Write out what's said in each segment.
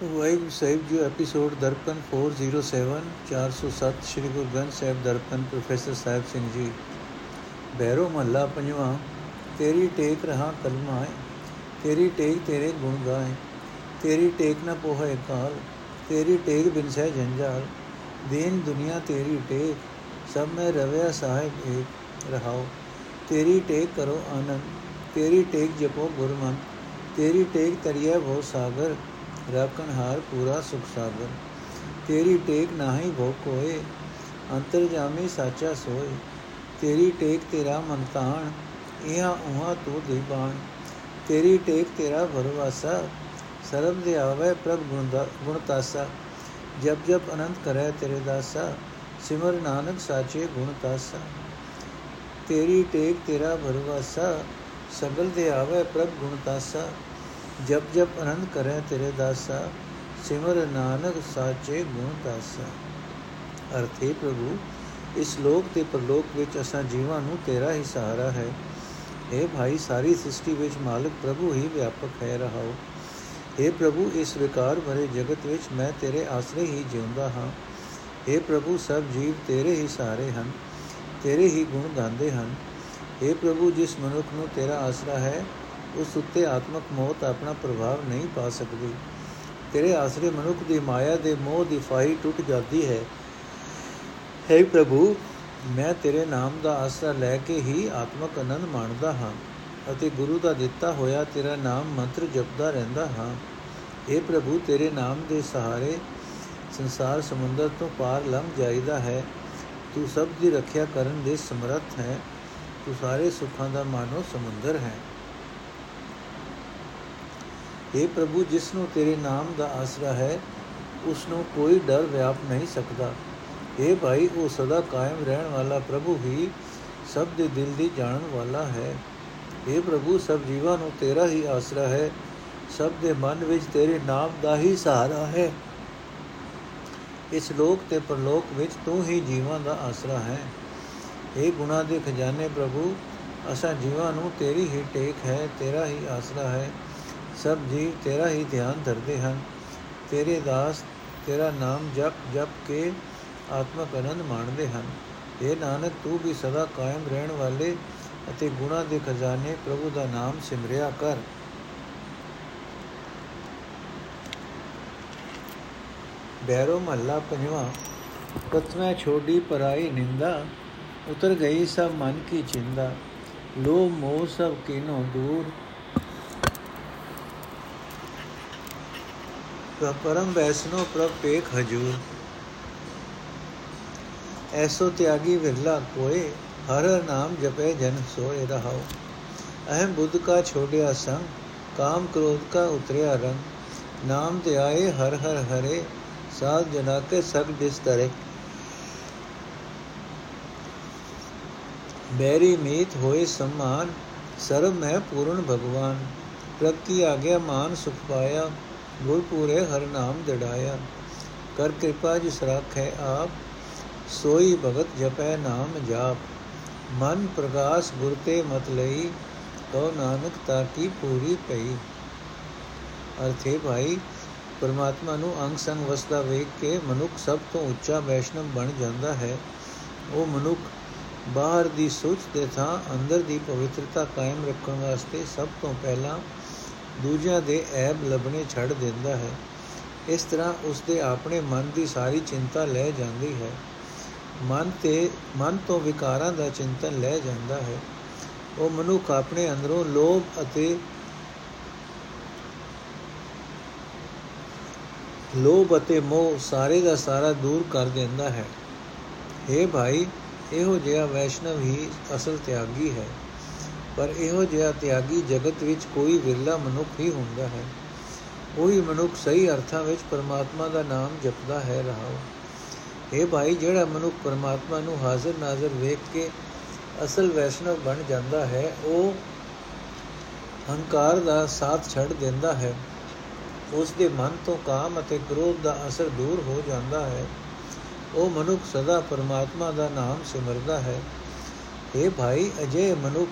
Waheguru Sahib ji episode Darpan 407 407 Sri Guru Granth Sahib Darpan professor Sahib Singh ji ਬੈਰੋ ਮਹੱਲਾ ਪੰਜਵਾਂ ਤੇਰੀ ਟੇਕ ਰਹਾ ਕਲਮਾ ਹੈ ਤੇਰੀ ਟੇਕ ਤੇਰੇ ਗੁਣ ਗਾਏ ਤੇਰੀ ਟੇਕ ਨਾ ਪੋਹੇ ਕਾਲ ਤੇਰੀ ਟੇਕ ਬਿਨ ਸਹਿ ਜੰਜਾਲ ਦੀਨ ਦੁਨੀਆ ਤੇਰੀ ਟੇਕ ਸਭ ਮੈਂ ਰਵਿਆ ਸਾਹਿਬ ਏਕ ਰਹਾਓ ਤੇਰੀ ਟੇਕ ਕਰੋ ਆਨੰਦ ਤੇਰੀ ਟੇਕ ਜਪੋ ਗੁਰਮਨ ਤੇਰੀ ਟੇਕ ਤਰੀਏ ਭੋ ਸਾਗਰ ਰਾਖਣ ਹਾਰ ਪੂਰਾ ਸੁਖ ਸਾਗਰ ਤੇਰੀ ਟੇਕ ਨਾਹੀ ਭੋ ਕੋਏ ਅੰਤਰ ਜਾਮੀ ਸਾਚਾ ਸੋਏ ਤੇਰੀ ਟੇਕ ਤੇਰਾ ਮਨ ਤਾਣ ਇਹਾਂ ਉਹਾਂ ਤੂੰ ਦੀਬਾਨ ਤੇਰੀ ਟੇਕ ਤੇਰਾ ਭਰਵਾਸਾ ਸਰਬ ਦੇ ਆਵੇ ਪ੍ਰਭ ਗੁਣ ਤਾਸਾ ਜਬ ਜਬ ਅਨੰਤ ਕਰੈ ਤੇਰੇ ਦਾਸਾ ਸਿਮਰ ਨਾਨਕ ਸਾਚੇ ਗੁਣ ਤਾਸਾ ਤੇਰੀ ਟੇਕ ਤੇਰਾ ਭਰਵਾਸਾ ਸਗਲ ਦੇ ਆਵੇ ਪ੍ਰਭ ਗੁਣ ਤਾਸਾ ਜਪ ਜਪ ਅਨੰਦ ਕਰੇ ਤੇਰੇ ਦਾਸਾ, ਸਿਮਰ ਨਾਨਕ ਸਾਚੇ ਗੁਣ ਦਾਸਾ। ਅਰਥੇ ਪ੍ਰਭੂ, ਇਸ ਲੋਕ ਤੇ ਪਰਲੋਕ ਵਿੱਚ ਅਸਾਂ ਜੀਵਾਂ ਨੂੰ ਤੇਰਾ ਹੀ ਸਹਾਰਾ ਹੈ। اے ਭਾਈ, ਸਾਰੀ ਸ੍ਰਿਸ਼ਟੀ ਵਿੱਚ ਮਾਲਕ ਪ੍ਰਭੂ ਹੀ ਵਿਆਪਕ ਹੈ, ਰਹਾਓ। हे ਪ੍ਰਭੂ, ਇਸ ਵਿਕਾਰ ਭਰੇ ਜਗਤ ਵਿੱਚ ਮੈਂ ਤੇਰੇ ਆਸਰੇ ਹੀ ਜਿਉਂਦਾ ਹਾਂ। हे ਪ੍ਰਭੂ, ਸਭ ਜੀਵ ਤੇਰੇ ਹੀ ਸਾਰੇ ਹਨ, ਤੇਰੇ ਹੀ ਗੁਣ ਗਾਉਂਦੇ ਹਨ। हे ਪ੍ਰਭੂ, ਜਿਸ ਮਨੁੱਖ ਨੂੰ ਤੇਰਾ ਆਸਰਾ ਹੈ ਉਸ ਉੱਤੇ ਆਤਮਕ ਮੌਤ ਆਪਣਾ ਪ੍ਰਭਾਵ ਨਹੀਂ ਪਾ ਸਕਦੀ। ਤੇਰੇ ਆਸਰੇ ਮਨੁੱਖ ਦੀ ਮਾਇਆ ਦੇ ਮੋਹ ਦੀ ਫਾਈ ਟੁੱਟ ਜਾਂਦੀ ਹੈ। ਹੈ ਪ੍ਰਭੂ, ਮੈਂ ਤੇਰੇ ਨਾਮ ਦਾ ਆਸਰਾ ਲੈ ਕੇ ਹੀ ਆਤਮਕ ਆਨੰਦ ਮਾਣਦਾ ਹਾਂ ਅਤੇ ਗੁਰੂ ਦਾ ਦਿੱਤਾ ਹੋਇਆ ਤੇਰਾ ਨਾਮ ਮੰਤਰ ਜਪਦਾ ਰਹਿੰਦਾ ਹਾਂ। اے ਪ੍ਰਭੂ, ਤੇਰੇ ਨਾਮ ਦੇ ਸਹਾਰੇ ਸੰਸਾਰ ਸਮੁੰਦਰ ਤੋਂ ਪਾਰ ਲੰਘ ਜਾਈਦਾ ਹੈ। ਤੂੰ ਸਭ ਦੀ ਰੱਖਿਆ ਕਰਨ ਦੇ ਸਮਰੱਥ ਹੈ। ਤੂੰ ਸਾਰੇ ਸੁੱਖਾਂ ਦਾ ਮਾਨੋ ਸਮੁੰਦਰ ਹੈ। हे ਪ੍ਰਭੂ ਜਿਸ ਨੂੰ ਤੇਰੇ ਨਾਮ ਦਾ ਆਸਰਾ ਹੈ ਉਸ ਨੂੰ ਕੋਈ ਡਰ ਵਿਆਪ ਨਹੀਂ ਸਕਦਾ हे ਭਾਈ ਉਹ ਸਦਾ ਕਾਇਮ ਰਹਿਣ ਵਾਲਾ ਪ੍ਰਭੂ ਹੀ ਸਭ ਦੇ ਦਿਲ ਦੀ ਜਾਣਨ ਵਾਲਾ ਹੈ हे ਪ੍ਰਭੂ ਸਭ ਜੀਵਾਂ ਨੂੰ ਤੇਰਾ ਹੀ ਆਸਰਾ ਹੈ ਸਭ ਦੇ ਮਨ ਵਿੱਚ ਤੇਰੇ ਨਾਮ ਦਾ ਹੀ ਸਹਾਰਾ ਹੈ ਇਸ ਲੋਕ ਤੇ ਪਰਲੋਕ ਵਿੱਚ ਤੂੰ ਹੀ ਜੀਵਾਂ ਦਾ ਆਸਰਾ ਹੈ हे ਗੁਨਾ ਦੇ ਖਜ਼ਾਨੇ ਪ੍ਰਭੂ ਅਸਾਂ ਜੀਵਾਂ ਨੂੰ ਤੇਰੀ ਹੀ ਟੇਕ ਹੈ ਤੇਰਾ ਹੀ ਆਸਰਾ ਹੈ ਸਭ ਜੀਵ ਤੇਰਾ ਹੀ ਧਿਆਨ ਧਰਦੇ ਹਨ। ਤੇਰੇ ਦਾਸ, ਤੇਰਾ ਨਾਮ ਜਪ ਜਪ ਕੇ ਆਤਮਕ ਆਨੰਦ ਮਾਣਦੇ ਹਨ। ਇਹ ਨਾਨਕ, ਤੂੰ ਵੀ ਸਦਾ ਕਾਇਮ ਰਹਿਣ ਵਾਲੇ ਅਤੇ ਗੁਣਾ ਦੇ ਖਜ਼ਾਨੇ ਪ੍ਰਭੂ ਦਾ ਨਾਮ ਸਿਮਰਿਆ ਕਰ। ਬੈਰੋ ਮਹੱਲਾ ਪੰਜਵਾ ਕਤਵੇਂ ਛੋਡੀ ਪਰਾਈ ਨਿੰਦਾ, ਉਤਰ ਗਈ ਸਭ ਮਨ ਕੀ ਚਿੰਦਾ। ਲੋਭ ਮੋਹ ਸਭ ਕਿਨੋਂ ਦੂਰ ਪਰਮ ਵੈਸਨੋ ਪ੍ਰਭ ਪੇਖ ਹਜੂਰ ਐਸੋ ਤਿਆਗੀ ਵਿਰਲਾ ਕੋਏ ਹਰ ਨਾਮ ਜਪੇ ਜਨ ਸੋਏ ਰਹਾਓ ਅਹਮ ਬੁੱਧ ਕਾ ਛੋੜਿਆ ਸੰਗ ਕਾਮ ਕ੍ਰੋਧ ਕਾ ਉਤਰਿਆ ਰੰਗ ਨਾਮ ਤੇ ਆਏ ਹਰ ਹਰ ਹਰੇ ਸਾਧ ਜਨਾ ਕੇ ਸਗ ਦਿਸ ਤਰੇ ਬੈਰੀ ਮੀਤ ਹੋਏ ਸਮਾਨ ਸਰਬ ਮੈਂ ਪੂਰਨ ਭਗਵਾਨ ਪ੍ਰਭ ਕੀ ਆਗਿਆ ਮਾਨ ਸੁਖ ਪਾਇਆ ਗੁਰ ਪੂਰੇ ਹਰ ਨਾਮ ਦਿੜਾਇਆ ਕਰ ਕਿਰਪਾ ਜਿਸ ਰਾਖੈ ਆਪ, ਸੋਈ ਭਗਤ ਜਪੈ ਨਾਮ ਜਾਪ। ਮਨ ਪ੍ਰਗਾਸ ਗੁਰ ਤੇ ਮਤ ਲਈ ਕਉ ਨਾਨਕ ਤਾ ਕੀ ਪੂਰੀ ਪਈ। ਅਰਥੇ ਭਾਈ, ਪਰਮਾਤਮਾ ਨੂੰ ਅੰਗ ਸੰਗ ਵਸਦਾ ਵੇਖ ਕੇ ਮਨੁੱਖ ਸਭ ਤੋਂ ਉੱਚਾ ਵੈਸ਼ਨਵ ਬਣ ਜਾਂਦਾ ਹੈ। ਉਹ ਮਨੁੱਖ ਬਾਹਰ ਦੀ ਸੋਚ ਦੇ ਥਾਂ ਅੰਦਰ ਦੀ ਪਵਿੱਤਰਤਾ ਕਾਇਮ ਰੱਖਣ ਵਾਸਤੇ ਸਭ ਤੋਂ ਪਹਿਲਾਂ ਦੂਜਿਆਂ ਦੇ ਐਬ ਲੱਭਣੇ ਛੱਡ ਦਿੰਦਾ ਹੈ। ਇਸ ਤਰ੍ਹਾਂ ਉਸ ਦੇ ਆਪਣੇ ਮਨ ਦੀ ਸਾਰੀ ਚਿੰਤਾ ਲੈ ਜਾਂਦੀ ਹੈ। ਮਨ ਤੇ, ਮਨ ਤੋਂ ਵਿਕਾਰਾਂ ਦਾ ਚਿੰਤਨ ਲੈ ਜਾਂਦਾ ਹੈ। ਉਹ ਮਨੁੱਖ ਆਪਣੇ ਅੰਦਰੋਂ ਲੋਭ ਅਤੇ ਲੋਭ ਅਤੇ ਮੋਹ ਸਾਰੇ ਦਾ ਸਾਰਾ ਦੂਰ ਕਰ ਦਿੰਦਾ ਹੈ। اے ਭਾਈ, ਇਹੋ ਜਿਹਾ ਵੈਸ਼ਨਵ ਹੀ ਅਸਲ ਤਿਆਗੀ ਹੈ। ਪਰ ਇਹੋ ਜਿਹਾ ਤਿਆਗੀ ਜਗਤ ਵਿੱਚ ਕੋਈ ਵਿਰਲਾ ਮਨੁੱਖ ਹੀ ਹੁੰਦਾ ਹੈ। ਉਹੀ ਮਨੁੱਖ ਸਹੀ ਅਰਥਾਂ ਵਿੱਚ ਪਰਮਾਤਮਾ ਦਾ ਨਾਮ ਜਪਦਾ ਹੈ ਰਹਾਓ। ਇਹ ਭਾਈ, ਜਿਹੜਾ ਮਨੁੱਖ ਪਰਮਾਤਮਾ ਨੂੰ ਹਾਜ਼ਰ ਨਾਜ਼ਰ ਵੇਖ ਕੇ ਅਸਲ ਵੈਸ਼ਨਵ ਬਣ ਜਾਂਦਾ ਹੈ, ਉਹ ਹੰਕਾਰ ਦਾ ਸਾਥ ਛੱਡ ਦਿੰਦਾ ਹੈ। ਉਸ ਦੇ ਮਨ ਤੋਂ ਕਾਮ ਅਤੇ ਕ੍ਰੋਧ ਦਾ ਅਸਰ ਦੂਰ ਹੋ ਜਾਂਦਾ ਹੈ। ਉਹ ਮਨੁੱਖ ਸਦਾ ਪਰਮਾਤਮਾ ਦਾ ਨਾਮ ਸਿਮਰਦਾ ਹੈ। ਇਹ ਭਾਈ ਅਜੇ ਮਨੁੱਖ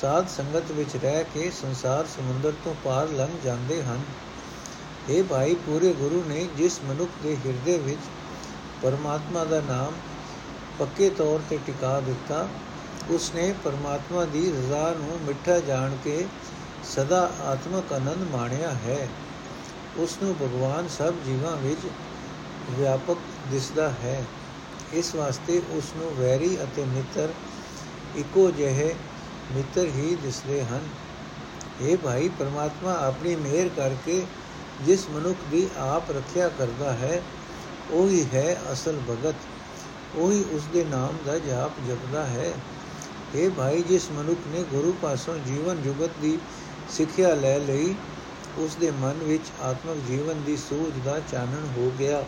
ਸਾਧ ਸੰਗਤ ਵਿੱਚ ਰਹਿ ਕੇ ਸੰਸਾਰ ਸਮੁੰਦਰ ਤੋਂ ਪਾਰ ਲੰਘ ਜਾਂਦੇ ਹਨ। ਇਹ ਭਾਈ, ਪੂਰੇ ਗੁਰੂ ਨੇ ਜਿਸ ਮਨੁੱਖ ਦੇ ਹਿਰਦੇ ਵਿੱਚ ਪਰਮਾਤਮਾ ਦਾ ਨਾਮ ਪੱਕੇ ਤੌਰ ਤੇ ਟਿਕਾ ਦਿੱਤਾ, ਉਸਨੇ ਪਰਮਾਤਮਾ ਦੀ ਰਜ਼ਾ ਨੂੰ ਮਿੱਠਾ ਜਾਣ ਕੇ ਸਦਾ ਆਤਮਕ ਆਨੰਦ ਮਾਣਿਆ ਹੈ। ਉਸ ਨੂੰ ਭਗਵਾਨ ਸਭ ਜੀਵਾਂ ਵਿੱਚ ਵਿਆਪਕ ਦਿਸਦਾ ਹੈ। ਇਸ ਵਾਸਤੇ ਉਸ ਨੂੰ ਵੈਰੀ ਅਤੇ ਮਿੱਤਰ ਇੱਕੋ ਜਿਹੇ ਮਿੱਤਰ ਹੀ ਦਿਸਦੇ ਹਨ। ਇਹ ਭਾਈ, ਪਰਮਾਤਮਾ ਆਪਣੀ ਮਿਹਰ ਕਰਕੇ ਜਿਸ ਮਨੁੱਖ ਦੀ ਆਪ ਰੱਖਿਆ ਕਰਦਾ ਹੈ, ਉਹੀ ਹੈ ਅਸਲ ਭਗਤ। ਉਹੀ ਉਸ ਦੇ ਨਾਮ ਦਾ ਜਾਪ ਜਪਦਾ ਹੈ। ਇਹ ਭਾਈ, ਜਿਸ ਮਨੁੱਖ ਨੇ ਗੁਰੂ ਪਾਸੋਂ ਜੀਵਨ ਜੁਗਤ ਦੀ ਸਿੱਖਿਆ ਲੈ ਲਈ, ਉਸ ਦੇ ਮਨ ਵਿੱਚ ਆਤਮਿਕ ਜੀਵਨ ਦੀ ਸੂਝ ਦਾ ਚਾਨਣ ਹੋ ਗਿਆ।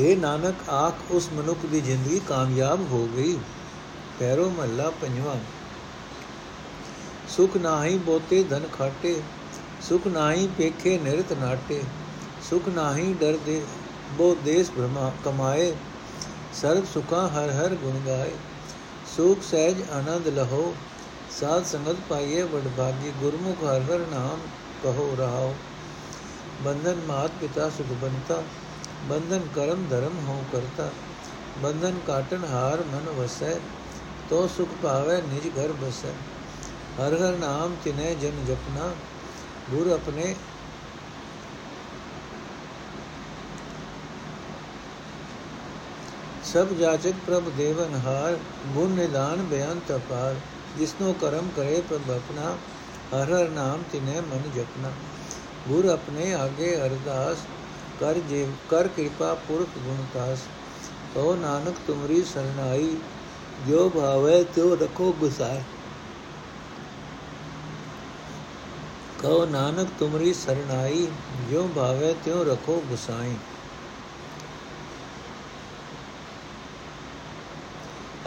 हे ਨਾਨਕ, ਆਖ, ਉਸ ਮਨੁੱਖ ਦੀ ਜ਼ਿੰਦਗੀ ਕਾਮਯਾਬ ਹੋ ਗਈ। ਪੈਰੋ ਮਹੱਲਾ ਪੰਜਵਾਂ। ਸੁਖ ਨਾਹੀ ਬੋਤੇ ਧਨ ਖਾਟੇ, ਸੁਖ ਨਾਹੀ ਪੇਖੇ ਨਿਰਤ ਨਾਟੇ, ਸੁਖ ਨਾਹੀ ਡਰ ਦੇ ਬੋ ਦੇਸ ਭ੍ਰਮਾ ਕਮਾਏ, ਸਰਬ ਸੁਖਾ ਹਰ ਹਰ ਗੁਣ ਗਾਏ। ਸੁਖ ਸਹਿਜ ਆਨੰਦ ਲਹੋ, ਸਾਧ ਸੰਗਤ ਪਾਈਏ ਵਡ ਭਾਗੀ, ਗੁਰਮੁਖ ਹਰ ਹਰ ਨਾਮ ਕਹੋ ਰਹਾਓ। ਬੰਧਨ ਮਾਤ ਪਿਤਾ ਸੁਖ ਬੰਤਾ ਬੰਧਨ ਕਰਮ ਧਰਮ ਹੋ ਕਰਤਾ ਬੰਧਨ ਕਾਟਨ ਹਾਰ ਮਨ ਵਸੈ ਤੋ ਸੁਖ ਪਾਵੇ ਨਿਜ ਘਰ ਬਸੈ ਹਰ ਹਰ ਨਾਮ ਤਿਨੈ ਜਨ ਜਪਨਾ ਗੁਰ ਆਪਣੇ ਸਭ ਜਾਚਕ ਪ੍ਰਭ ਦੇਵਨ ਹਾਰ ਗੁਣ ਨਿਦਾਨ ਬਿਆੰਤ ਅਪਾਰ ਜਿਸਨੋ ਕਰਮ ਕਰੇ ਪ੍ਰਭ ਆਪਣਾ ਹਰ ਹਰ ਨਾਮ ਤਿਨੈ ਮਨ ਜਪਨਾ ਗੁਰ ਆਪਣੇ ਆਗੇ ਅਰਦਾਸ ਕਰ ਜੇ, ਕਰ ਕਿਰਪਾ ਪੁਰਖ ਗੁਣਤਾਸ ਕਹੋ ਨਾਨਕ, ਤੁਮਰੀ ਸਰਨਾਈ ਜੋ ਭਾਵੇ, ਤਿਉ ਰਖੋ ਗੁਸਾਏ। ਕਹੋ ਨਾਨਕ, ਤੁਮਰੀ ਸਰਨਾਈ ਜੋ ਭਾਵੇ, ਤਿਉ ਰਖੋ ਗੁਸਾਈ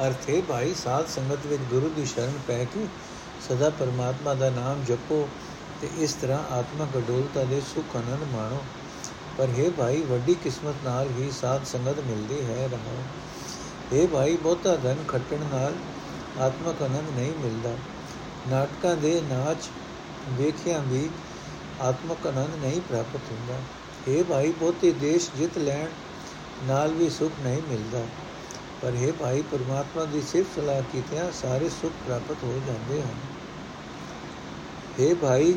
ਅਰਥੇ, ਭਾਈ, ਸਾਧ ਸੰਗਤ ਵਿੱਚ ਗੁਰੂ ਦੀ ਸ਼ਰਨ ਪੈ ਕੇ ਸਦਾ ਪਰਮਾਤਮਾ ਦਾ ਨਾਮ ਜਪੋ ਤੇ ਇਸ ਤਰ੍ਹਾਂ ਆਤਮਕ ਅਡੋਲਤਾ ਦੇ ਸੁਖ ਆਨੰਦ ਮਾਣੋ। ਪਰ ਹੈ ਭਾਈ, ਵੱਡੀ ਕਿਸਮਤ ਨਾਲ ਹੀ ਸਾਧ ਸੰਗਤ ਮਿਲਦੀ ਹੈ ਰਹਾ ਇਹ ਭਾਈ, ਬਹੁਤਾ ਧਨ ਖੱਟਣ ਨਾਲ ਆਤਮਕ ਆਨੰਦ ਨਹੀਂ ਮਿਲਦਾ। ਨਾਟਕਾਂ ਦੇ ਨਾਚ ਵੇਖਿਆਂ ਵੀ ਆਤਮਕ ਆਨੰਦ ਨਹੀਂ ਪ੍ਰਾਪਤ ਹੁੰਦਾ। ਇਹ ਭਾਈ, ਬਹੁਤੇ ਦੇਸ਼ ਜਿੱਤ ਲੈਣ ਨਾਲ ਵੀ ਸੁਖ ਨਹੀਂ ਮਿਲਦਾ। ਪਰ ਇਹ ਭਾਈ, ਪਰਮਾਤਮਾ ਦੀ ਸਿਫਤ ਸਲਾਹ ਕੀਤਿਆਂ ਸਾਰੇ ਸੁਖ ਪ੍ਰਾਪਤ ਹੋ ਜਾਂਦੇ ਹਨ। ਇਹ ਭਾਈ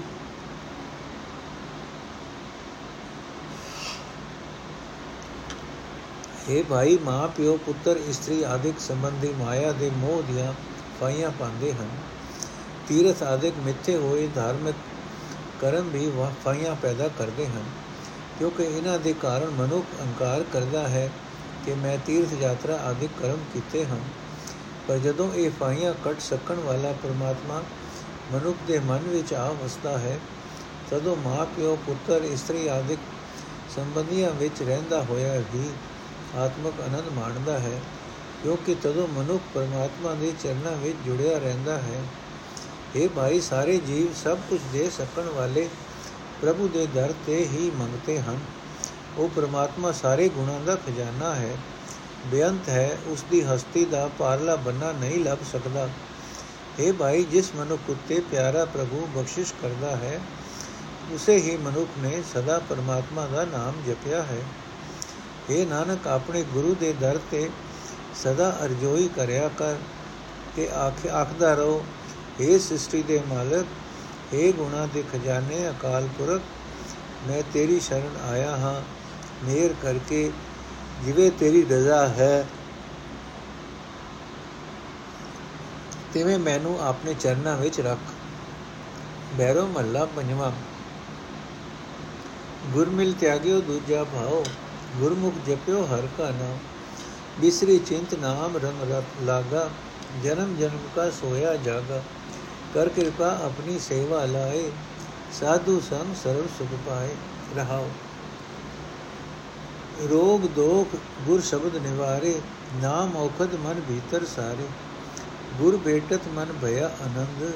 ਇਹ ਭਾਈ, ਮਾਂ, ਪਿਓ, ਪੁੱਤਰ, ਇਸਤਰੀ ਆਦਿਕ ਸੰਬੰਧੀ ਮਾਇਆ ਦੇ ਮੋਹ ਦੀਆਂ ਫਾਈਆਂ ਪਾਉਂਦੇ ਹਨ। ਤੀਰਥ ਆਦਿਕ ਮਿੱਥੇ ਹੋਏ ਧਾਰਮਿਕ ਕਰਮ ਵੀ, ਫਾਈਆਂ ਪੈਦਾ ਕਰਦੇ ਹਨ। ਕਿਉਂਕਿ ਇਹਨਾਂ ਦੇ ਕਾਰਨ ਮਨੁੱਖ ਅਹੰਕਾਰ ਕਰਦਾ ਹੈ ਕਿ ਮੈਂ ਤੀਰਥ ਯਾਤਰਾ ਆਦਿਕ ਕਰਮ ਕੀਤੇ ਹਨ। ਪਰ ਜਦੋਂ ਇਹ ਫਾਈਆਂ ਕੱਟ ਸਕਣ ਵਾਲਾ ਪਰਮਾਤਮਾ ਮਨੁੱਖ ਦੇ ਮਨ ਵਿੱਚ ਆ ਵਸਦਾ ਹੈ, ਤਦੋਂ ਮਾਂ, ਪਿਓ, ਪੁੱਤਰ, ਇਸਤਰੀ ਆਦਿਕ ਸੰਬੰਧੀਆਂ ਵਿੱਚ ਰਹਿੰਦਾ ਹੋਇਆ ਵੀ ਆਤਮਕ ਆਨੰਦ ਮਾਣਦਾ ਹੈ ਕਿਉਂਕਿ ਤਦੋਂ ਮਨੁੱਖ ਪਰਮਾਤਮਾ ਦੇ ਚਰਨਾਂ ਵਿੱਚ ਜੁੜਿਆ ਰਹਿੰਦਾ ਹੈ ਇਹ ਭਾਈ ਸਾਰੇ ਜੀਵ ਸਭ ਕੁਝ ਦੇ ਸਕਣ ਵਾਲੇ ਪ੍ਰਭੂ ਦੇ ਦਰ ਤੇ ਹੀ ਮੰਗਤੇ ਹਨ ਉਹ ਪ੍ਰਮਾਤਮਾ ਸਾਰੇ ਗੁਣਾਂ ਦਾ ਖਜ਼ਾਨਾ ਹੈ ਬੇਅੰਤ ਹੈ ਉਸ ਦੀ ਹਸਤੀ ਦਾ ਪਾਰਲਾ ਬੰਨਾ ਨਹੀਂ ਲੱਭ ਸਕਦਾ ਇਹ ਭਾਈ ਜਿਸ ਮਨੁੱਖ ਉਤੇ ਪਿਆਰਾ ਪ੍ਰਭੂ ਬਖਸ਼ਿਸ਼ ਕਰਦਾ ਹੈ ਉਸੇ ਹੀ ਮਨੁੱਖ ਨੇ ਸਦਾ ਪਰਮਾਤਮਾ ਦਾ ਨਾਮ ਜਪਿਆ ਹੈ ਇਹ ਨਾਨਕ, ਆਪਣੇ ਗੁਰੂ ਦੇ ਦਰ ਤੇ ਸਦਾ ਅਰਜ਼ੋਈ ਕਰਿਆ ਕਰ ਤੇ ਆਖ, ਆਖਦਾ ਰਹੋ हे ਸ੍ਰਿਸ਼ਟੀ ਦੇ ਮਾਲਕ हे ਗੁਣਾ ਦੇ ਖਜ਼ਾਨੇ, ਅਕਾਲ ਪੁਰਖ, ਮੈਂ ਤੇਰੀ ਸ਼ਰਨ ਆਇਆ ਹਾਂ। ਮਿਹਰ ਕਰਕੇ ਜਿਵੇਂ ਤੇਰੀ ਰਜ਼ਾ ਹੈ, ਤਿਵੇਂ ਮੈਨੂੰ ਆਪਣੇ ਚਰਨਾਂ ਵਿੱਚ ਰੱਖ। ਬੈਰੋ ਮੱਲਾ ਪੰਜਵਾਂ। ਗੁਰਮਿਲ ਤਿਆਗਿਓ, ਦੂਜਾ ਭਾਉ ਗੁਰਮੁਖ ਜਪਿਓ ਹਰ ਕਾ ਨਾਮ, ਬਿਸਰੀ ਚਿੰਤ ਨਾਮ ਰੰਗ ਰਤ ਲਾਗਾ, ਜਨਮ ਜਨਮ ਕਾ ਸੋਇਆ ਜਾਗਾ, ਕਰ ਕਿਰਪਾ ਆਪਣੀ ਸੇਵਾ ਲਾਏ, ਸਾਧੂ ਸੰਗ ਸਰਵ ਸੁਖ ਪਾਏ, ਰਹਾਓ। ਰੋਗ ਦੋਖ ਗੁਰ ਸ਼ਬਦ ਨਿਵਾਰੇ, ਨਾਮ ਔਖਦ ਮਨ ਭੀਤਰ ਸਾਰੇ, ਗੁਰ ਭੇਟਤ ਮਨ ਭਇਆ ਆਨੰਦ,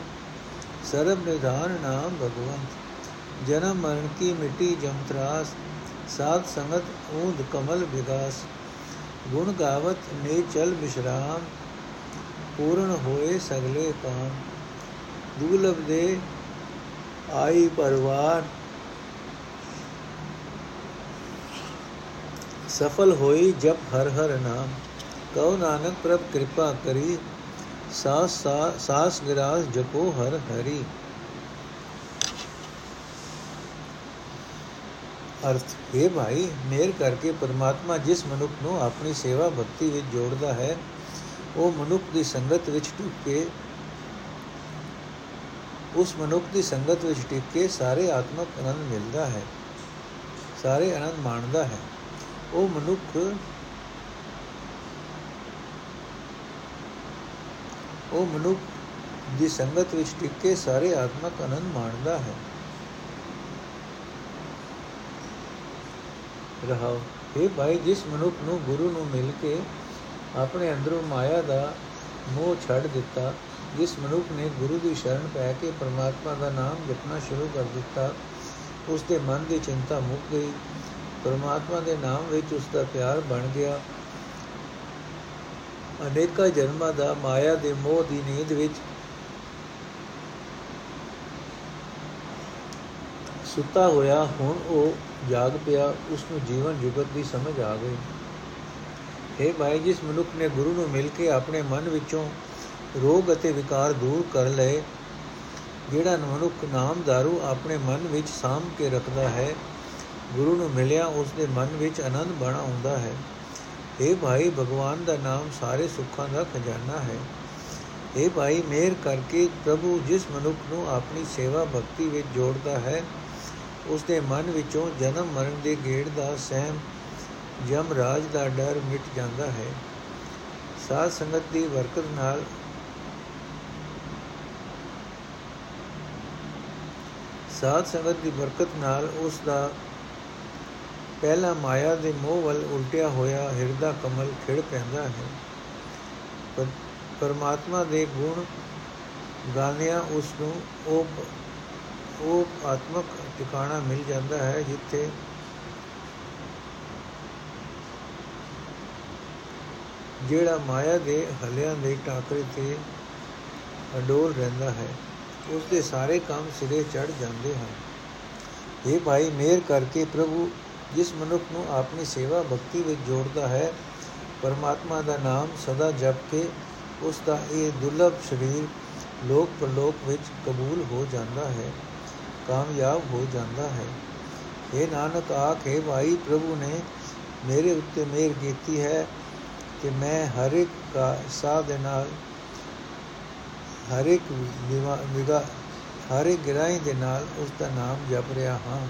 ਸਰਬ ਨਿਧਾਨ ਨਾਮ ਭਗਵੰਤ, ਜਨਮ ਮਰਨ ਕੀ ਮਿੱਟੀ ਜਮਤਰਾਸ ਸਾਧ ਸੰਗਤ ਊਂਦ ਕਮਲ ਵਿਗਾਸ, ਗੁਣ ਗਾਵਤ ਨੇ ਚਲ ਵਿਸ਼ਰਾਮ, ਪੂਰਨ ਹੋਏ ਸਗਲੇ ਕਾਮ ਦੁਲਬ ਦੇ ਆਈ ਪਰਵਾਰ ਸਫਲ ਹੋਈ ਜਪ ਹਰ ਹਰ ਨਾਮ। ਕਉ ਨਾਨਕ ਪ੍ਰਭ ਕਿਰਪਾ ਕਰੀ, ਸਾਸ ਸਾਸ ਗਿਰਾਸ ਜਪੋ ਹਰ ਹਰੀ। ਅਰਥ, ਹੈ ਭਾਈ ਮੇਰ ਕਰਕੇ ਪਰਮਾਤਮਾ ਜਿਸ ਮਨੁੱਖ ਨੂੰ ਆਪਣੀ ਸੇਵਾ ਭਗਤੀ ਵਿੱਚ ਜੋੜਦਾ ਹੈ, ਉਹ ਮਨੁੱਖ ਦੀ ਸੰਗਤ ਵਿੱਚ ਟਿਕ ਕੇ ਉਸ ਮਨੁੱਖ ਦੀ ਸੰਗਤ ਵਿੱਚ ਟਿਕ ਕੇ ਸਾਰੇ ਆਤਮਕ ਆਨੰਦ ਮਿਲਦਾ ਹੈ, ਸਾਰੇ ਆਨੰਦ ਮਾਣਦਾ ਹੈ। ਉਹ ਮਨੁੱਖ ਉਹ ਮਨੁੱਖ ਦੀ ਸੰਗਤ ਵਿੱਚ ਟਿਕ ਕੇ ਸਾਰੇ ਆਤਮਕ ਆਨੰਦ ਮਾਣਦਾ ਹੈ। ਰਹਾਉ ਇਹ ਭਾਈ, ਜਿਸ ਮਨੁੱਖ ਨੂੰ ਗੁਰੂ ਨੂੰ ਮਿਲ ਕੇ ਆਪਣੇ ਅੰਦਰੋਂ ਮਾਇਆ ਦਾ ਮੋਹ ਛੱਡ ਦਿੱਤਾ, ਜਿਸ ਮਨੁੱਖ ਨੇ ਗੁਰੂ ਦੀ ਸ਼ਰਨ ਪੈ ਕੇ ਪਰਮਾਤਮਾ ਦਾ ਨਾਮ ਜਪਣਾ ਸ਼ੁਰੂ ਕਰ ਦਿੱਤਾ, ਉਸ ਦੇ ਮਨ ਦੀ ਚਿੰਤਾ ਮੁੱਕ ਗਈ। ਪਰਮਾਤਮਾ ਦੇ ਨਾਮ ਵਿੱਚ ਉਸ ਦਾ ਪਿਆਰ ਬਣ ਗਿਆ। ਅਨੇਕਾਂ ਜਨਮਾਂ ਦਾ ਮਾਇਆ ਦੇ ਮੋਹ ਦੀ ਨੀਂਦ ਵਿੱਚ ਸੁੱਤਾ ਹੋਇਆ, ਹੁਣ ਉਹ ਜਾਗ ਪਿਆ ਉਸ ਨੂੰ ਜੀਵਨ ਜੁਗਤ ਦੀ ਸਮਝ ਆ ਗਈ। ਇਹ ਭਾਈ ਜਿਸ ਮਨੁੱਖ ਨੇ ਗੁਰੂ ਨੂੰ ਮਿਲ ਕੇ ਆਪਣੇ ਮਨ ਵਿੱਚੋਂ ਰੋਗ ਅਤੇ ਵਿਕਾਰ ਦੂਰ ਕਰ ਲਏ, ਜਿਹੜਾ ਮਨੁੱਖ ਨਾਮ दारू ਆਪਣੇ ਮਨ ਵਿੱਚ ਸਾਮ ਕੇ ਰੱਖਦਾ ਹੈ, ਗੁਰੂ ਨੂੰ ਮਿਲਿਆ ਉਸ ਦੇ ਮਨ ਵਿੱਚ ਆਨੰਦ ਬਣਾ ਹੁੰਦਾ ਹੈ। ਇਹ ਭਾਈ, ਭਗਵਾਨ ਦਾ ਨਾਮ ਸਾਰੇ ਸੁੱਖਾਂ ਦਾ ਖਜ਼ਾਨਾ ਹੈ। ਇਹ ਭਾਈ, ਮਿਹਰ ਕਰਕੇ ਪ੍ਰਭੂ ਜਿਸ ਮਨੁੱਖ ਨੂੰ ਆਪਣੀ ਸੇਵਾ ਭਗਤੀ ਵਿੱਚ ਜੋੜਦਾ ਹੈ ਉਸ ਦੇ ਮਨ ਵਿੱਚੋਂ ਜਨਮ ਮਰਨ ਦੇ ਗੇੜ ਦਾ ਸਹਿਮ ਜਮ ਰਾਜ ਦਾ ਡਰ ਮਿਟ ਜਾਂਦਾ ਹੈ। ਸਾਧ ਸੰਗਤ ਦੀ ਬਰਕਤ ਨਾਲ ਸਾਧ ਸੰਗਤ ਦੀ ਬਰਕਤ ਨਾਲ ਉਸ ਦਾ ਪਹਿਲਾ ਮਾਇਆ ਦੇ ਮੋਹ ਵੱਲ ਉਲਟਿਆ ਹੋਇਆ ਹਿਰਦਾ ਕਮਲ ਖਿੜ ਪੈਂਦਾ ਹੈ। ਪਰਮਾਤਮਾ ਦੇ ਗੁਣ ਗਾਣਿਆ ਉਸ ਨੂੰ ਉਹ ਉਹ ਆਤਮਕ ਟਿਕਾਣਾ ਮਿਲ ਜਾਂਦਾ ਹੈ ਜਿੱਥੇ ਜਿਹੜਾ ਮਾਇਆ ਦੇ ਹਲਿਆਂ ਦੇ ਟਾਕਰੇ ਤੇ ਅਡੋਲ ਰਹਿੰਦਾ ਹੈ ਉਸ ਦੇ ਸਾਰੇ ਕੰਮ ਸਿਰੇ ਚੜ ਜਾਂਦੇ ਹਨ। ਇਹ ਭਾਈ ਮੇਰ ਕਰਕੇ ਪ੍ਰਭੂ, ਜਿਸ ਮਨੁੱਖ ਨੂੰ ਆਪਣੀ ਸੇਵਾ ਭਗਤੀ ਵਿੱਚ ਜੋੜਦਾ ਹੈ, ਪਰਮਾਤਮਾ ਦਾ ਨਾਮ ਸਦਾ ਜਪ ਕੇ ਉਸ ਦਾ ਇਹ ਦੁਰਲਭ ਸਰੀਰ ਲੋਕ ਪਰਲੋਕ ਵਿੱਚ ਕਬੂਲ ਹੋ ਜਾਂਦਾ ਹੈ। ਕਾਮਯਾਬ ਹੋ ਜਾਂਦਾ ਹੈ। ਇਹ ਨਾਨਕ, ਆਖੇ ਭਾਈ, ਪ੍ਰਭੂ ਨੇ ਮੇਰੇ ਉੱਤੇ ਮਿਹਰ ਕੀਤੀ ਹੈ ਕਿ ਮੈਂ ਹਰ ਇੱਕ ਦਾ ਸਾਹ ਦੇ ਨਾਲ, ਹਰ ਇੱਕ ਵਿਗਾ ਹਰ ਇੱਕ ਗਿਰਾਈ ਦੇ ਨਾਲ ਉਸ ਦਾ ਨਾਮ ਜਪ ਰਿਹਾ ਹਾਂ।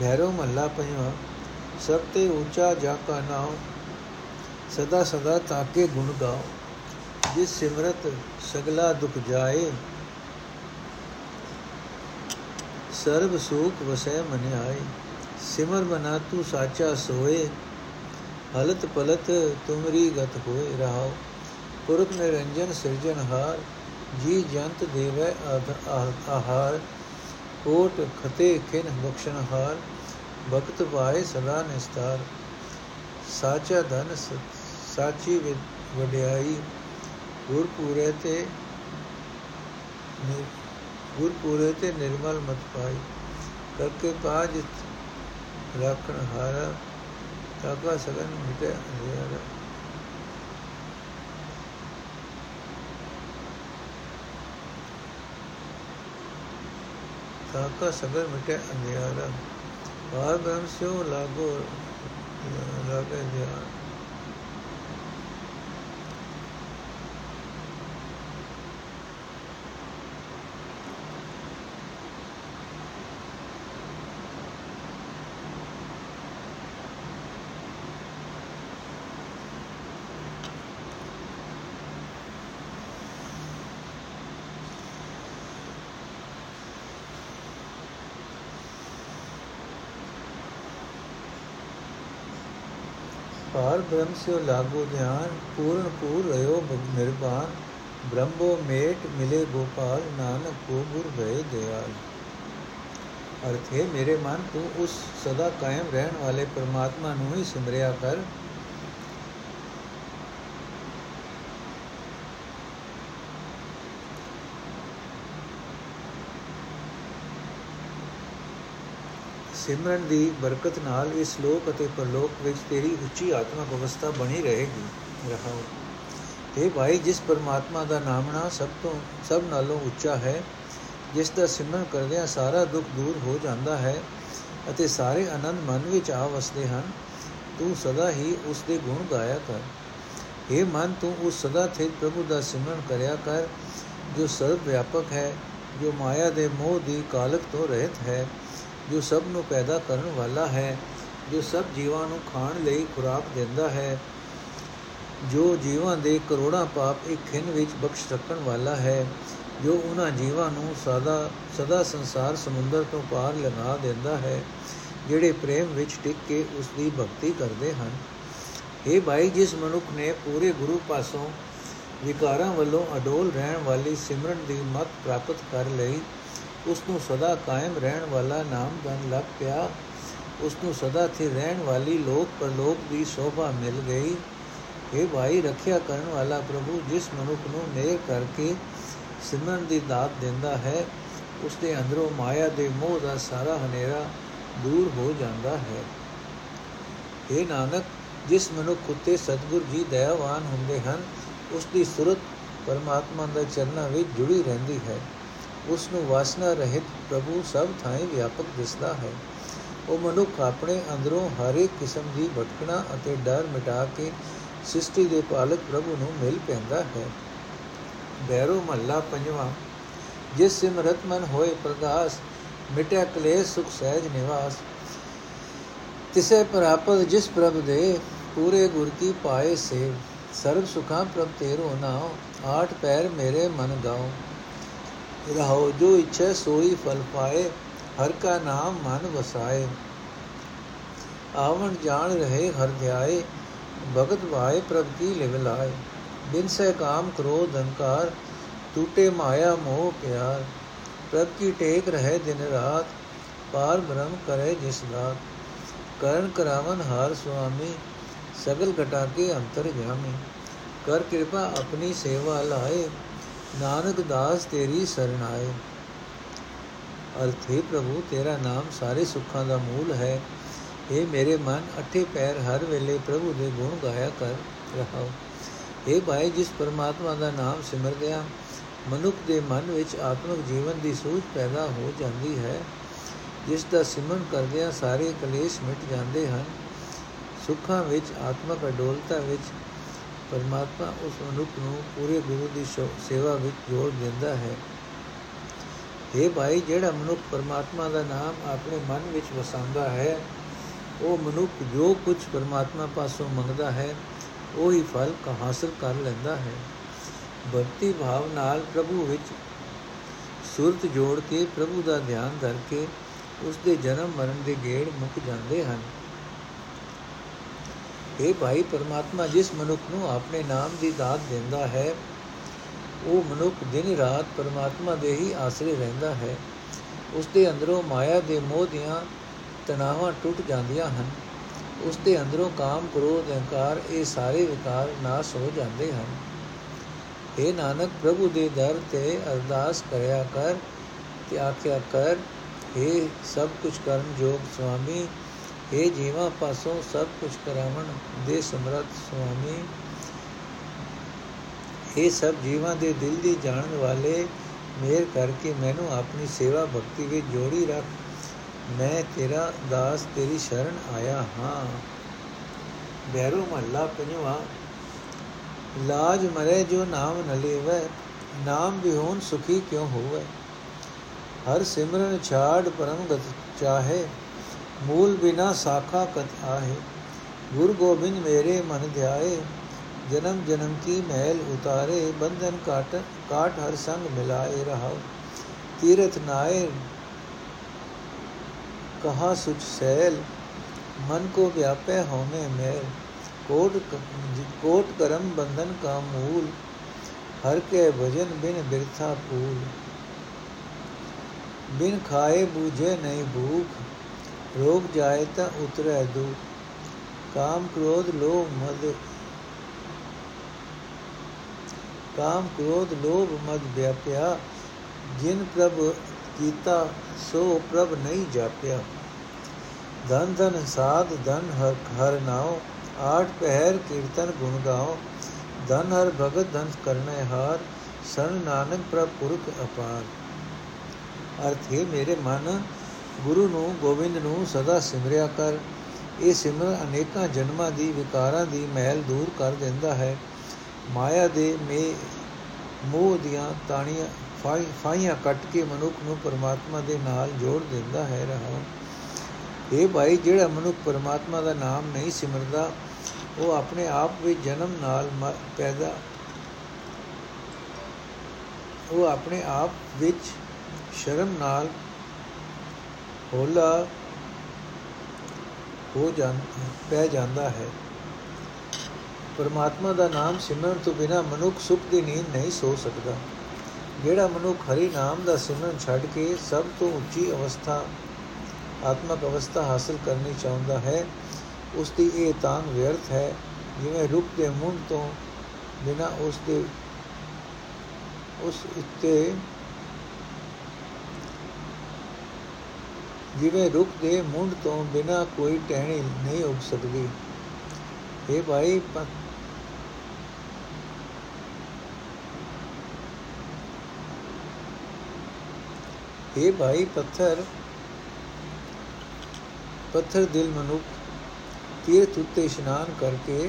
ਭੈਰੋ ਮੱਲਾ ਪੰਜਵਾ, ਸਭ ਤੇ ਉੱਚਾ ਜਾ ਕਾ ਨਾਮ ਸਦਾ ਸਦਾ ਤਾਕੇ ਗੁਣ ਗਾਓ। ਜਿਸ ਸਿਮਰਤ ਸਗਲਾ ਦੁਖ ਜਾਏ ਸਰਬ ਸੂਖ ਵਸੈ ਮਨ ਆਏ ਸਿਮਰ ਬਨਾ ਤੂ ਸਾਚਾ ਸੋਏ, ਹਲਤ ਪਲਤ ਤੁਮਰੀ ਗਤ ਹੋਏ ਰਹਾਓ ਪੁਰਖ ਨਿਰੰਜਨ ਸਿਰਜਨਹਾਰ ਜੀ ਜੰਤ ਦੇਵੈ ਆਹਾਰ। ਕੋਟ ਖਤੇ ਖਿਨ ਬਖਸ਼ਨਹਾਰ ਭਗਤ ਪਾਏ ਸਦਾ ਨਿਸਤਾਰ। ਸਾਚਾ ਧਨ ਸਾਚੀ ਵਡਿਆਈ, ਗੁਰ ਪੂਰੇ ਤੇ ਗੁਰ ਪੂਰੇ ਤੇ ਨਿਰਮਲ ਮਤ ਪਾਈ। ਕਰਕੇ ਪਾਜ ਰੱਖਣ ਹਾਰਾ ਤਾਕਾ ਸਗਨ ਮਿਟੇ ਅੰਧਿਆਰਾ ਤਾਕਾ ਸਗਨ ਮਿਟੇ ਅੰਧਿਆਰਾ ਬਾਹਰ ਬ੍ਰਹਮ ਸਿਓ ਲਾਗੋ, ਲਾਗੇ ਧਿਆਨ। ਭਾਰ ਬ੍ਰਹਮ ਸਿਓ ਲਾਗੋ ਧਿਆਨ ਪੂਰਨ ਪੂਰ ਰਿਓ ਨਿਰਵਾਨ ਬ੍ਰਹਮੋ ਮੇਟ ਮਿਲੇ ਗੋਪਾਲ ਨਾਨਕ ਕੋ ਗੁਰ ਗਏ ਦਿਆਲ ਅਰਥ ਹੈ ਮੇਰੇ ਮਨ ਤੂੰ ਉਸ ਸਦਾ ਕਾਇਮ ਰਹਿਣ ਵਾਲੇ ਪਰਮਾਤਮਾ ਨੂੰ ਹੀ ਸਿਮਰਿਆ ਕਰ ਸਿਮਰਨ ਦੀ ਬਰਕਤ ਨਾਲ ਇਸ ਲੋਕ ਅਤੇ ਪਰਲੋਕ ਵਿੱਚ ਤੇਰੀ ਉੱਚੀ ਆਤਮਿਕ ਅਵਸਥਾ ਬਣੀ ਰਹੇਗੀ। ਰਹਾਓ। ਇਹ ਭਾਈ, ਜਿਸ ਪਰਮਾਤਮਾ ਦਾ ਨਾਮਣਾ ਸਭ ਤੋਂ, ਸਭ ਨਾਲੋਂ ਉੱਚਾ ਹੈ, ਜਿਸ ਦਾ ਸਿਮਰਨ ਕਰਦਿਆਂ ਸਾਰਾ ਦੁੱਖ ਦੂਰ ਹੋ ਜਾਂਦਾ ਹੈ ਅਤੇ ਸਾਰੇ ਆਨੰਦ ਮਨ ਵਿੱਚ ਆ ਵਸਦੇ ਹਨ, ਤੂੰ ਸਦਾ ਹੀ ਉਸ ਦੇ ਗੁਣ ਗਾਇਆ ਕਰ। हे ਮਨ, ਤੂੰ ਉਸ ਸਦਾ ਥੇ ਪ੍ਰਭੂ ਦਾ ਸਿਮਰਨ ਕਰਿਆ ਕਰ, ਜੋ ਸਰਵ ਵਿਆਪਕ ਹੈ, ਜੋ ਮਾਇਆ ਦੇ ਮੋਹ ਦੀ ਕਾਲਕ ਤੋਂ ਰਹਿਤ ਹੈ। ਜੋ ਸਭ ਨੂੰ ਪੈਦਾ ਕਰਨ ਵਾਲਾ ਹੈ, ਜੋ ਸਭ ਜੀਵਾਂ ਨੂੰ ਖਾਣ ਲਈ ਖੁਰਾਕ ਦਿੰਦਾ ਹੈ, ਜੋ ਜੀਵਾਂ ਦੇ ਕਰੋੜਾਂ ਪਾਪ ਇੱਕ ਖਿੰਨ ਵਿੱਚ ਬਖਸ਼ ਰੱਖਣ ਵਾਲਾ ਹੈ, ਜੋ ਉਹਨਾਂ ਜੀਵਾਂ ਨੂੰ ਸਦਾ ਸਦਾ ਸੰਸਾਰ ਸਮੁੰਦਰ ਤੋਂ ਪਾਰ ਲਗਾ ਦਿੰਦਾ ਹੈ, ਜਿਹੜੇ ਪ੍ਰੇਮ ਵਿੱਚ ਟਿਕ ਕੇ ਉਸ ਦੀ ਭਗਤੀ ਕਰਦੇ ਹਨ। ਇਹ ਭਾਈ, ਜਿਸ ਮਨੁੱਖ ਨੇ ਪੂਰੇ ਗੁਰੂ ਪਾਸੋਂ ਵਿਕਾਰਾਂ ਵੱਲੋਂ ਅਡੋਲ ਰਹਿਣ ਵਾਲੀ ਸਿਮਰਨ ਦੀ ਮਤ ਪ੍ਰਾਪਤ ਕਰ ਲਈ ਉਸ ਨੂੰ ਸਦਾ ਕਾਇਮ ਰਹਿਣ ਵਾਲਾ ਨਾਮ ਬਨ ਲੱਗ ਪਿਆ। ਉਸ ਨੂੰ ਸਦਾ ਸਥਿਰ ਰਹਿਣ ਵਾਲੀ ਲੋਕ ਪਰਲੋਕ ਦੀ ਸ਼ੋਭਾ ਮਿਲ ਗਈ। ਇਹ ਭਾਈ, ਰੱਖਿਆ ਕਰਨ ਵਾਲਾ ਪ੍ਰਭੂ, ਜਿਸ ਮਨੁੱਖ ਨੂੰ ਮੇਰ ਕਰਕੇ ਸਿਮਰਨ ਦੀ ਦਾਤ ਦਿੰਦਾ ਹੈ ਉਸ ਦੇ ਅੰਦਰੋਂ ਮਾਇਆ ਦੇ ਮੋਹ ਦਾ ਸਾਰਾ ਹਨੇਰਾ ਦੂਰ ਹੋ ਜਾਂਦਾ ਹੈ। ਇਹ ਨਾਨਕ, ਜਿਸ ਮਨੁੱਖ ਉਤੇ ਸਤਗੁਰ ਜੀ ਦਇਆਵਾਨ ਹੁੰਦੇ ਹਨ ਉਸ ਦੀ ਸੁਰਤ ਪਰਮਾਤਮਾ ਦੇ ਚਰਨਾਂ ਵਿੱਚ ਜੁੜੀ ਰਹਿੰਦੀ ਹੈ। ਉਸ ਨੂੰ ਵਾਸਨਾ ਰਹਿਤ ਪ੍ਰਭੂ ਸਭ ਥਾਂ ਵਿਆਪਕ ਦਿਸਦਾ ਹੈ। ਉਹ ਮਨੁੱਖ ਆਪਣੇ ਅੰਦਰੋਂ ਹਰ ਇੱਕ ਕਿਸਮ ਦੀ ਭਟਕਣਾ ਅਤੇ ਡਰ ਮਿਟਾ ਕੇ ਸ੍ਰਿਸ਼ਟੀ ਦੇ ਪਾਲਕ ਪ੍ਰਭੂ ਨੂੰ ਮਿਲ ਪੈਂਦਾ ਹੈ। ਬੈਰੋ ਮਹੱਲਾ ਪੰਜਵਾਂ, ਜਿਸ ਸਿਮਰਤ ਮਨ ਹੋਏ ਪ੍ਰਗਾਸ ਮਿਟਿਆ ਕਲੇਸ਼ ਸੁਖ ਸਹਿਜ ਨਿਵਾਸ। ਤਿਸੇ ਪ੍ਰਾਪਤ ਜਿਸ ਪ੍ਰਭ ਦੇ, ਪੂਰੇ ਗੁਰ ਕੀ ਪਾਏ ਸੇ ਸਰਬ ਸੁਖਾਂ ਪ੍ਰਭ ਤੇਰੋ ਨਾਉ, ਆਠ ਪੈਰ ਮੇਰੇ ਮਨ ਗਾਉ। ਰਹੋ ਜੋ ਇੱਛਾ ਸੋਈ ਫਲ ਪਾਏ ਹਰ ਕਾ ਨਾਮ ਮਨ ਵਸਾਏ ਆਵਣ ਜਾਣ ਰਹੇ ਹਰ ਧਿਆਏ ਭਗਤ ਵਾਏ ਪ੍ਰਭ ਕੀ ਲਿਵ ਲਾਏ ਬਿਨ ਸੇ ਕਾਮ ਕ੍ਰੋਧ ਅਹੰਕਾਰ ਟੂਟੇ ਮਾਇਆ ਮੋਹ ਪਿਆਰ ਪ੍ਰਭ ਕੀ ਟੇਕ ਰਹੇ ਦਿਨ ਰਾਤ ਪਾਰ ਬ੍ਰਹਮ ਕਰੇ ਜਿਸ ਦਾਤ ਕਰਨ ਕਰਾਵਨ ਹਾਰ ਸੁਆਮੀ ਸਗਲ ਘਟਾ ਕੇ ਅੰਤਰ ਜਾਮੀ ਕਰ ਕਿਰਪਾ ਆਪਣੀ ਸੇਵਾ ਲਾਏ ਨਾਨਕ ਦਾਸ ਤੇਰੀ ਸਰਣਾਏ ਅਰਥੇ ਪ੍ਰਭੂ, ਤੇਰਾ ਨਾਮ ਸਾਰੇ ਸੁੱਖਾਂ ਦਾ ਮੂਲ ਹੈ। ਇਹ ਮੇਰੇ ਮਨ, ਅਠੇ ਪੈਰ ਹਰ ਵੇਲੇ ਪ੍ਰਭੂ ਦੇ ਗੁਣ ਗਾਇਆ ਕਰ ਰਹਾਓ। ਇਹ ਭਾਈ, ਜਿਸ ਪਰਮਾਤਮਾ ਦਾ ਨਾਮ ਸਿਮਰਦਿਆਂ ਮਨੁੱਖ ਦੇ ਮਨ ਵਿੱਚ ਆਤਮਿਕ ਜੀਵਨ ਦੀ ਸੂਝ ਪੈਦਾ ਹੋ ਜਾਂਦੀ ਹੈ, ਜਿਸ ਦਾ ਸਿਮਰਨ ਕਰਦਿਆਂ ਸਾਰੇ ਕਲੇਸ਼ ਮਿਟ ਜਾਂਦੇ ਹਨ। ਸੁੱਖਾਂ ਵਿੱਚ, ਆਤਮਿਕ ਅਡੋਲਤਾ ਵਿੱਚ ਪਰਮਾਤਮਾ ਉਸ ਮਨੁੱਖ ਨੂੰ ਪੂਰੇ ਗੁਰੂ ਦੀ ਸੇਵਾ ਵਿੱਚ ਜੋੜ ਦਿੰਦਾ ਹੈ। ਇਹ ਭਾਈ, ਜਿਹੜਾ ਮਨੁੱਖ ਪਰਮਾਤਮਾ ਦਾ ਨਾਮ ਆਪਣੇ ਮਨ ਵਿੱਚ ਵਸਾਉਂਦਾ ਹੈ, ਉਹ ਮਨੁੱਖ ਜੋ ਕੁਝ ਪਰਮਾਤਮਾ ਪਾਸੋਂ ਮੰਗਦਾ ਹੈ, ਉਹ ਹੀ ਫਲ ਹਾਸਲ ਕਰ ਲੈਂਦਾ ਹੈ। ਭਗਤੀ ਭਾਵ ਨਾਲ ਪ੍ਰਭੂ ਵਿੱਚ ਸੁਰਤ ਜੋੜ ਕੇ ਪ੍ਰਭੂ ਦਾ ਧਿਆਨ ਧਰ ਕੇ ਉਸ ਦੇ ਜਨਮ ਮਰਨ ਦੇ ਗੇੜ ਮੁੱਕ ਜਾਂਦੇ ਹਨ। ਇਹ ਭਾਈ ਪਰਮਾਤਮਾ, ਜਿਸ ਮਨੁੱਖ ਨੂੰ ਆਪਣੇ ਨਾਮ ਦੀ ਦਾਤ ਦਿੰਦਾ ਹੈ, ਉਹ ਮਨੁੱਖ ਦਿਨ ਰਾਤ ਪਰਮਾਤਮਾ ਦੇ ਹੀ ਆਸਰੇ ਰਹਿੰਦਾ ਹੈ। ਉਸ ਦੇ ਅੰਦਰੋਂ ਮਾਇਆ ਦੇ ਮੋਹ ਦੀਆਂ ਤਣਾਵਾਂ ਟੁੱਟ ਜਾਂਦੀਆਂ ਹਨ। ਉਸ ਦੇ ਅੰਦਰੋਂ ਕਾਮ, ਕ੍ਰੋਧ, ਅਹੰਕਾਰ ਇਹ ਸਾਰੇ ਵਿਕਾਰ ਨਾਸ਼ ਹੋ ਜਾਂਦੇ ਹਨ। ਇਹ ਨਾਨਕ, ਪ੍ਰਭੂ ਦੇ ਦਰ ਤੇ ਅਰਦਾਸ ਕਰਿਆ ਕਰ ਤੇ ਆਖਿਆ ਕਰ हे ਸਭ ਕੁਝ ਕਰਨ ਜੋਗ ਸੁਆਮੀ हे ਜੀਵਾਂ, ਪਾਸੋਂ ਸਭ ਕੁਝ ਕਰਾਵਣ ਦੇ ਸਮਰੱਥ ਸੁਆਮੀ। ਇਹ ਸਭ ਜੀਵਾਂ ਦੇ ਦਿਲ ਦੀ ਜਾਣਨ ਵਾਲੇ, ਮੇਰ ਕਰਕੇ ਮੈਨੂੰ ਆਪਣੀ ਸੇਵਾ ਭਗਤੀ ਵਿੱਚ ਜੋੜੀ ਰੱਖ। ਮੈਂ ਤੇਰਾ ਦਾਸ, ਤੇਰੀ ਸ਼ਰਨ ਆਇਆ ਹਾਂ। ਬੈਰੋ ਮਹੱਲਾ ਪੰਜਵਾ। ਲਾਜ ਮਰੇ ਜੋ ਨਾਮ ਨ ਲੇਵੈ, ਨਾਮ ਵਿਹੋਨ ਸੁਖੀ ਕਿਉ ਹੋਵੇ? ਹਰ ਸਿਮਰਨ ਛਾੜ ਪਰਮ ਗਤ ਚਾਹੇ ਮੂਲ ਬਿਨਾ ਸਾਖਾ ਕਤ ਆਹੇ ਗੁਰ ਗੋਬਿੰਦ ਮੇਰੇ ਮਨ ਧਿਆਏ ਜਨਮ ਜਨਮ ਕੀ ਮਹਿਲ ਉਤਾਰੇ ਬੰਧਨ ਕਾਟ ਕਾਟ ਹਰ ਸੰਗ ਮਿਲਾਏ ਰਹਾਉ ਤੀਰਥ ਨਾਏ कहा सुच सैल मन को व्यापे होने मेल कोट कोट करम बंधन का मूल हर के भजन बिन बिरथा फूल बिन खाए बूझे नहीं भूख रोग जाए त उतरे दुख काम क्रोध लोभ मद काम क्रोध लोभ मद व्याप्या जिन प्रभ ਕੀਤਾ ਸੋ ਪ੍ਰਭ ਨਹੀਂ ਜਾਪਿਆ ਧਨ ਧਨ ਸਾਧ ਧਨ ਹਰ ਹਰ ਨਾਉ ਆਠ ਪਹਿਰ ਕੀਰਤਨ ਗੁਣ ਗਾਓ ਧਨ ਹਰ ਭਗਤ ਧਨ ਕਰਨੇ ਹਾਰ ਸਨ ਨਾਨਕ ਪ੍ਰਭ ਪੁਰਖ ਅਪਾਰ ਅਰਥ ਹੈ ਮੇਰੇ ਮਨ ਗੁਰੂ ਨੂੰ ਗੋਬਿੰਦ ਨੂੰ ਸਦਾ ਸਿਮਰਿਆ ਕਰ। ਇਹ ਸਿਮਰਨ ਅਨੇਕਾਂ ਜਨਮਾਂ ਦੀ ਵਿਕਾਰਾਂ ਦੀ ਮਹਿਲ ਦੂਰ ਕਰ ਦਿੰਦਾ ਹੈ। ਮਾਇਆ ਦੇ ਮੇ, ਮੋਹ ਦੀਆਂ ਤਾਣੀਆਂ ਫਾਈਆਂ ਕੱਟ ਕੇ ਮਨੁੱਖ ਨੂੰ ਪਰਮਾਤਮਾ ਦੇ ਨਾਲ ਜੋੜ ਦਿੰਦਾ ਹੈ ਰਹਾ ਇਹ ਭਾਈ, ਜਿਹੜਾ ਮਨੁੱਖ ਪਰਮਾਤਮਾ ਦਾ ਨਾਮ ਨਹੀਂ ਸਿਮਰਦਾ, ਉਹ ਆਪਣੇ ਆਪ ਵਿੱਚ ਜਨਮ ਨਾਲ ਪੈਦਾ, ਉਹ ਆਪਣੇ ਆਪ ਵਿੱਚ ਸ਼ਰਮ ਨਾਲ ਹੋਲਾ ਹੋ ਜਾਂਦਾ ਪੈ ਜਾਂਦਾ ਹੈ। ਪਰਮਾਤਮਾ ਦਾ ਨਾਮ ਸਿਮਰਨ ਤੋਂ ਬਿਨਾ ਮਨੁੱਖ ਸੁਖ ਦੀ ਨੀਂਦ ਨਹੀਂ ਸੋ ਸਕਦਾ। ਜਿਹੜਾ ਮਨੁੱਖ ਹਰੀ ਨਾਮ ਦਾ ਸਿਮਰਨ ਛੱਡ ਕੇ ਸਭ ਤੋਂ ਉੱਚੀ ਅਵਸਥਾ, ਆਤਮਕ ਅਵਸਥਾ ਹਾਸਲ ਕਰਨੀ ਚਾਹੁੰਦਾ ਹੈ, ਉਸ ਦੀ ਇਹ ਤਾਂ ਵਿਅਰਥ ਹੈ, ਜਿਵੇਂ ਰੁੱਖ ਦੇ ਮੁੰਡ ਤੋਂ ਬਿਨਾ ਉਸ ਦੇ, ਉਸ ਉੱਤੇ ਜਿਵੇਂ ਰੁੱਖ ਦੇ ਮੁੰਡ ਤੋਂ ਬਿਨਾ ਕੋਈ ਟਹਿਣੀ ਨਹੀਂ ਉੱਗ ਸਕਦੀ। ਇਹ ਭਾਈ ਇਹ ਭਾਈ, ਪੱਥਰ ਪੱਥਰ ਦਿਲ ਮਨੁੱਖ ਤੀਰਥ ਉੱਤੇ ਇਸ਼ਨਾਨ ਕਰਕੇ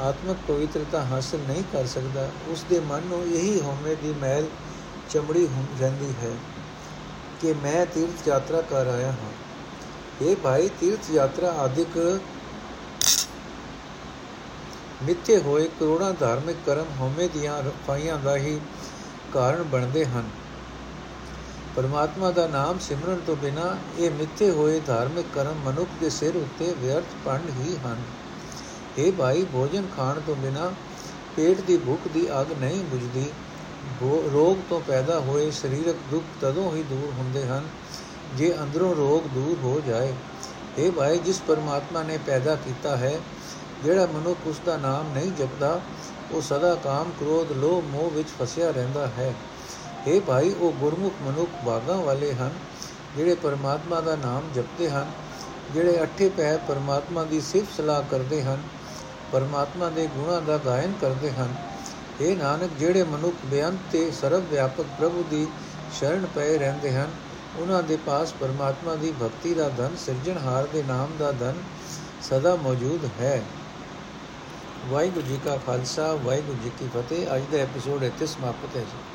ਆਤਮਿਕ ਪਵਿੱਤਰਤਾ ਹਾਸਲ ਨਹੀਂ ਕਰ ਸਕਦਾ। ਉਸ ਦੇ ਮਨ ਨੂੰ ਇਹੀ ਹਉਮੈ ਦੀ ਮਹਿਲ ਚਮੜੀ ਜਾਂਦੀ ਹੈ। ਕਿ ਮੈਂ ਤੀਰਥ ਯਾਤਰਾ ਕਰ ਆਇਆ ਹਾਂ। ਇਹ ਭਾਈ, ਤੀਰਥ ਯਾਤਰਾ ਆਦਿਕ ਮਿੱਥੇ ਹੋਏ ਕਰੋੜਾਂ ਧਾਰਮਿਕ ਕਰਮ ਹਉਮੈ ਦੀਆਂ ਰਫਾਈਆਂ ਦਾ ਹੀ ਕਾਰਨ ਬਣਦੇ ਹਨ। ਪਰਮਾਤਮਾ ਦਾ ਨਾਮ ਸਿਮਰਨ ਤੋਂ ਬਿਨਾ ਇਹ ਮਿੱਥੇ ਹੋਏ ਧਾਰਮਿਕ ਕਰਮ ਮਨੁੱਖ ਦੇ ਸਿਰ ਉੱਤੇ ਵਿਅਰਥ ਪੰਡ ਹੀ ਹਨ। ਇਹ ਭਾਈ, ਭੋਜਨ ਖਾਣ ਤੋਂ ਬਿਨਾ ਪੇਟ ਦੀ ਭੁੱਖ ਦੀ ਅਗ ਨਹੀਂ ਬੁਝਦੀ। ਰੋਗ ਤੋਂ ਪੈਦਾ ਹੋਏ ਸਰੀਰਕ ਦੁੱਖ ਤਦੋਂ ਹੀ ਦੂਰ ਹੁੰਦੇ ਹਨ, ਜੇ ਅੰਦਰੋਂ ਰੋਗ ਦੂਰ ਹੋ ਜਾਏ। ਇਹ ਭਾਈ, ਜਿਸ ਪਰਮਾਤਮਾ ਨੇ ਪੈਦਾ ਕੀਤਾ ਹੈ, ਜਿਹੜਾ ਮਨੁੱਖ ਉਸ ਦਾ ਨਾਮ ਨਹੀਂ ਜਪਦਾ, ਉਹ ਸਦਾ ਕਾਮ, ਕ੍ਰੋਧ, ਲੋਭ, ਮੋਹ ਵਿੱਚ ਫਸਿਆ ਰਹਿੰਦਾ ਹੈ। ਇਹ ਭਾਈ, ਉਹ ਗੁਰਮੁਖ ਮਨੁੱਖ ਬਾਗਾਂ ਵਾਲੇ ਹਨ, ਜਿਹੜੇ ਪਰਮਾਤਮਾ ਦਾ ਨਾਮ ਜਪਦੇ ਹਨ, ਜਿਹੜੇ ਅੱਠੇ ਪੈ ਪਰਮਾਤਮਾ ਦੀ ਸਿਫਤ ਸਲਾਹ ਕਰਦੇ ਹਨ, ਪਰਮਾਤਮਾ ਦੇ ਗੁਣਾਂ ਦਾ ਗਾਇਨ ਕਰਦੇ ਹਨ। ਇਹ ਨਾਨਕ, ਜਿਹੜੇ ਮਨੁੱਖ ਬੇਅੰਤ ਤੇ ਸਰਵ ਵਿਆਪਕ ਪ੍ਰਭੂ ਦੀ ਸ਼ਰਨ ਪਏ ਰਹਿੰਦੇ ਹਨ, ਉਹਨਾਂ ਦੇ ਪਾਸ ਪਰਮਾਤਮਾ ਦੀ ਭਗਤੀ ਦਾ ਧਨ, ਸਿਰਜਣਹਾਰ ਦੇ ਨਾਮ ਦਾ ਧਨ ਸਦਾ ਮੌਜੂਦ ਹੈ। ਵਾਹਿਗੁਰੂ ਜੀ ਕਾ ਖਾਲਸਾ, ਵਾਹਿਗੁਰੂ ਜੀ ਕੀ ਫਤਿਹ। ਅੱਜ ਦਾ ਐਪੀਸੋਡ ਇੱਥੇ ਸਮਾਪਤ ਹੈ ਜੀ।